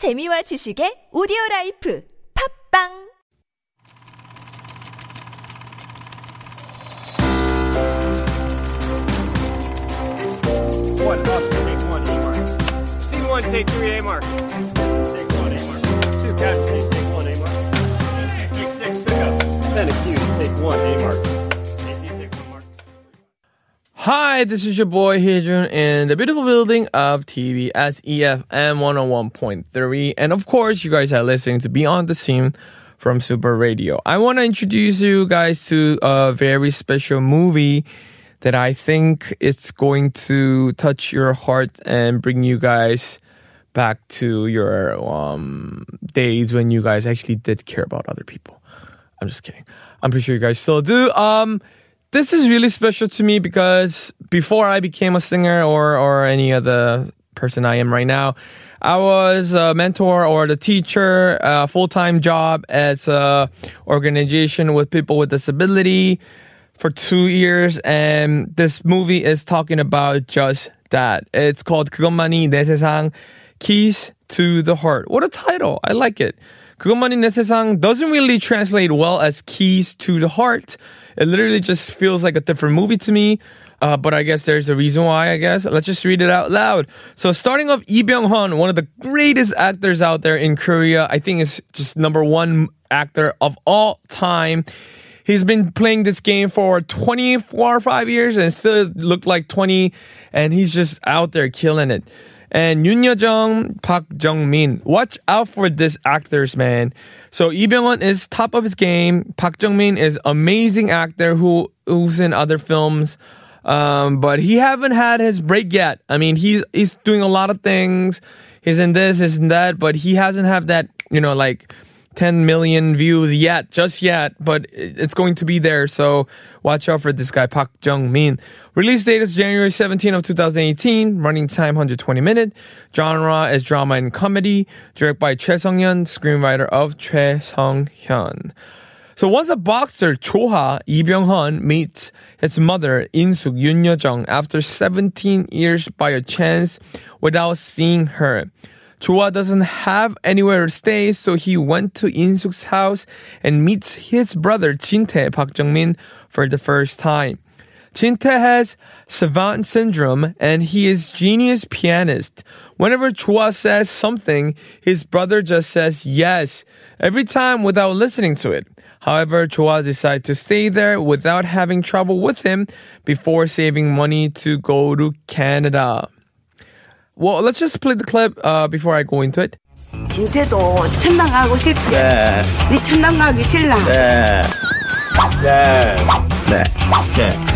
재미와 지식의 오디오 라이프 팝빵 One Oscar, take one A mark. Scene one, take three A mark. Take one A mark. Two casualties, take one A mark. Take six, pick up. Ten accused, take one A mark. Hi, this is your boy Hijun in the beautiful building of TBS EFM 101.3. And of course, you guys are listening to Beyond the Scene from Super Radio. I want to introduce you guys to a very special movie that I think it's going to touch your heart and bring you guys back to your um, days when you guys actually did care about other people. I'm just kidding. I'm pretty sure you guys still do. Um, this is really special to me because before I became a singer or or any other person I am right now, I was a mentor or the teacher, a full time job as a organization with people with disability for two years, and this movie is talking about just that. It's called 그것만이 내 세상 Keys to the Heart. What a title! I like it. 그것만이 내 세상 doesn't really translate well as Keys to the Heart. It literally just feels like a different movie to me. Uh, but I guess there's a reason why, I guess. Let's just read it out loud. So starting off, Lee Byung-hun, one of the greatest actors out there in Korea. I think is just number one actor of all time. He's been playing this game for 24 or 5 years and still looked like 20 and he's just out there killing it. And Yoon Yo-jung, Park Jung-min, watch out for this actors, man. So Lee Byung-hun is top of his game. Park Jung-min is amazing actor who who's in other films. Um, but he haven't had his break yet. I mean, he's he's doing a lot of things. He's in this, he's in that, but he hasn't had that, you know, like 10 million views yet, just yet, but it's going to be there. So watch out for this guy, Park Jung Min. Release date is January 17 of 2018. Running time 120 minute. Genre is drama and comedy. Directed by Choi Sung-hyun, screenwriter of Choi Sung-hyun. So once a boxer, Choha Lee Byung-hun meets his mother, Insuk Yoon Yo-jung, after 17 years by a chance without seeing her. Choa doesn't have anywhere to stay, so he went to Insuk's house and meets his brother, Jin-tae Park Jung-min, for the first time. Jin-tae has savant syndrome and he is genius pianist. Whenever Chua says something, his brother just says yes, every time without listening to it. However, Chua decides to stay there without having trouble with him before saving money to go to Canada. Well, let's just play the clip uh, before I go into it. 진태도 천당 가고 싶지? 네. 네 천당 가기 싫나? 네. 네. 네. 네.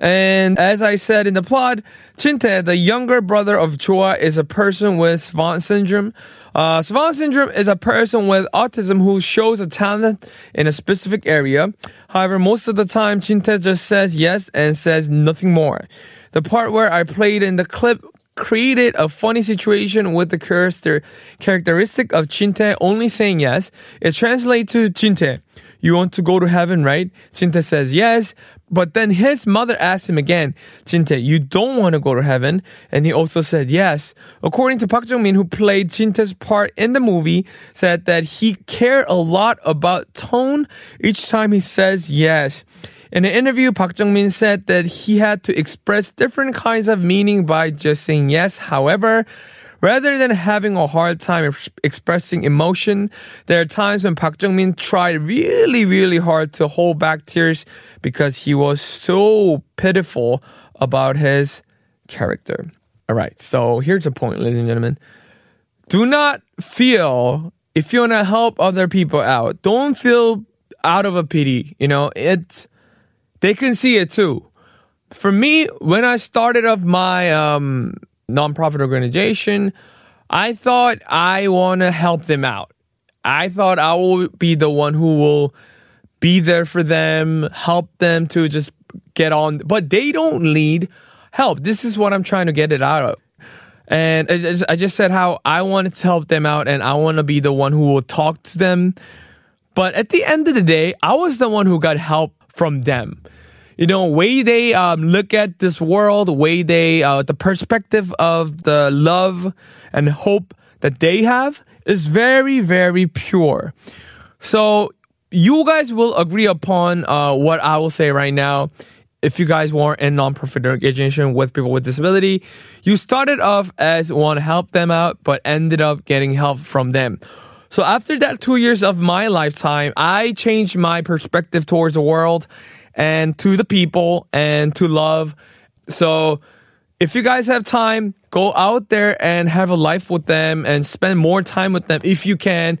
And as I said in the plot, Chinte, the younger brother of Chua, is a person with Savant syndrome. Uh, Savant syndrome is a person with autism who shows a talent in a specific area. However, most of the time, Chinte just says yes and says nothing more. The part where I played in the clip created a funny situation with the character characteristic of Chinte only saying yes. It translates to Chinte. You want to go to heaven, right? Chinte says yes, but then his mother asked him again, Chinte, you don't want to go to heaven? And he also said yes. According to Park Jung-min, who played Chinte's part in the movie, said that he cared a lot about tone each time he says yes. In an interview, Park Jung-min said that he had to express different kinds of meaning by just saying yes. However, rather than having a hard time ex- expressing emotion, there are times when Park Jung-min tried really, really hard to hold back tears because he was so pitiful about his character. All right, so here's a point, ladies and gentlemen. Do not feel if you want to help other people out. Don't feel out of a pity. You know, it's they can see it too. For me, when I started up my um, nonprofit organization, I thought I want to help them out. I thought I will be the one who will be there for them, help them to just get on. But they don't need help. This is what I'm trying to get it out of. And I just, I just said how I wanted to help them out and I want to be the one who will talk to them. But at the end of the day, I was the one who got help from them. You know, way they um, look at this world, way they, uh, the perspective of the love and hope that they have is very, very pure. So you guys will agree upon uh, what I will say right now. If you guys want a nonprofit organization with people with disability, you started off as want to help them out, but ended up getting help from them. So after that two years of my lifetime, I changed my perspective towards the world and to the people and to love. So if you guys have time, go out there and have a life with them and spend more time with them if you can.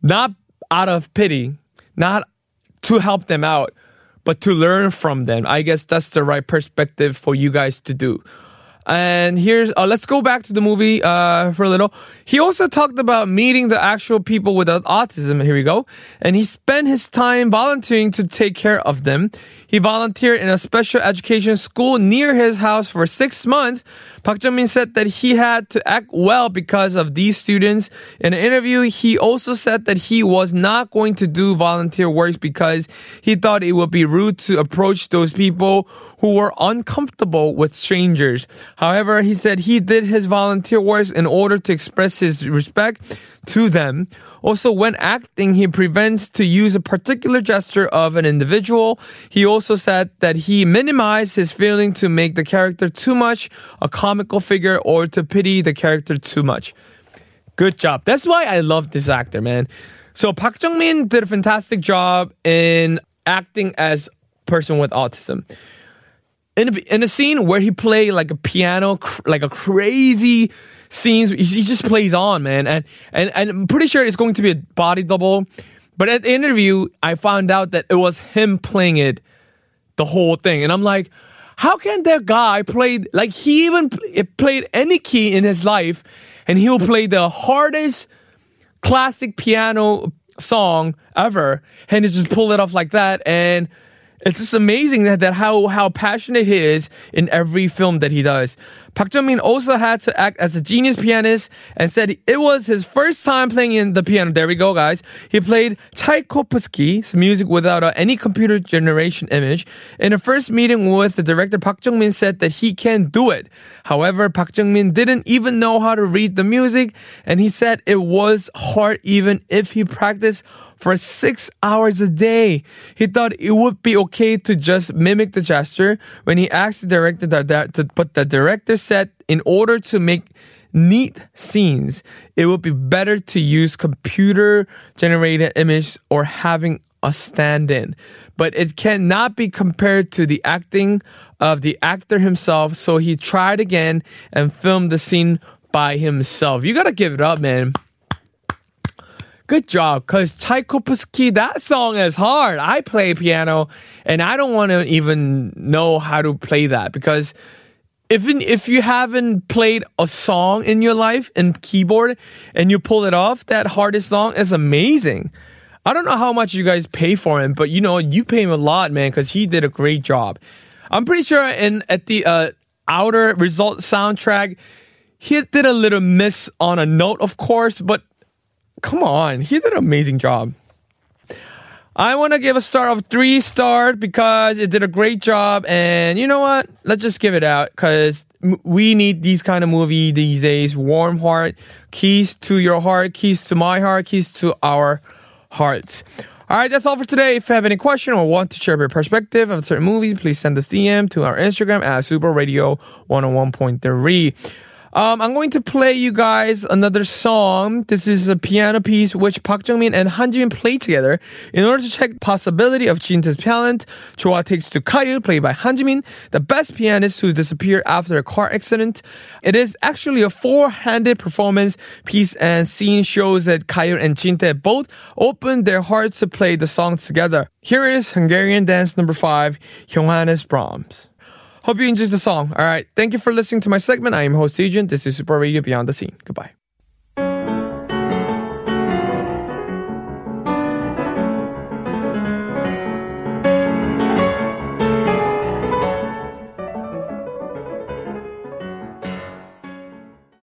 Not out of pity, not to help them out, but to learn from them. I guess that's the right perspective for you guys to do. And here's, uh, let's go back to the movie uh, for a little. He also talked about meeting the actual people with autism. Here we go. And he spent his time volunteering to take care of them. He volunteered in a special education school near his house for six months. Park Jung-min said that he had to act well because of these students. In an interview, he also said that he was not going to do volunteer work because he thought it would be rude to approach those people who were uncomfortable with strangers. However, he said he did his volunteer work in order to express his respect to them. Also, when acting, he prevents to use a particular gesture of an individual. He also said that he minimized his feeling to make the character too much a comical figure or to pity the character too much. Good job. That's why I love this actor, man. So Park Jung-min did a fantastic job in acting as person with autism in a, in a scene where he played like a piano, cr- like a crazy scenes, he just plays on, man. And, and, and I'm pretty sure it's going to be a body double. But at the interview, I found out that it was him playing it the whole thing. And I'm like, how can that guy play, like he even played any key in his life and he'll play the hardest classic piano song ever and he just pull it off like that. And it's just amazing that, that how, how passionate he is in every film that he does. Park Jung-min also had to act as a genius pianist and said it was his first time playing in the piano. There we go, guys. He played Tchaikovsky's music without uh, any computer generation image. In a first meeting with the director, Park Jung-min said that he can do it. However, Park Jung-min didn't even know how to read the music, and he said it was hard even if he practiced for six hours a day. He thought it would be okay to just mimic the gesture when he asked the director that, to, but the director said in order to make neat scenes, it would be better to use computer generated image or having a stand-in. But it cannot be compared to the acting of the actor himself. So he tried again and filmed the scene by himself. You gotta give it up, man. Good job, because Tchaikovsky, that song is hard. I play piano and I don't want to even know how to play that because if if you haven't played a song in your life in keyboard and you pull it off, that hardest song is amazing. I don't know how much you guys pay for him, but you know you pay him a lot, man, because he did a great job. I'm pretty sure in at the uh, outer result soundtrack, he did a little miss on a note, of course, but come on, he did an amazing job. I want to give a star of three stars because it did a great job. And you know what? Let's just give it out because we need these kind of movie these days. Warm heart, keys to your heart, keys to my heart, keys to our hearts. All right, that's all for today. If you have any question or want to share your perspective of a certain movie, please send us DM to our Instagram at Super Radio 101.3. Um, I'm going to play you guys another song. This is a piano piece which Park Jung-min and Han Ji-min played together. In order to check possibility of Jin Tae's talent, Choa takes to Kayul, played by Han Ji-min, the best pianist who disappeared after a car accident. It is actually a four-handed performance piece and scene shows that Kayul and Jin Tae both opened their hearts to play the song together. Here is Hungarian dance number five, Johannes Brahms. Hope you enjoyed the song. All right. Thank you for listening to my segment. I am host Hijun. This is Super Radio Beyond the Scene. Goodbye.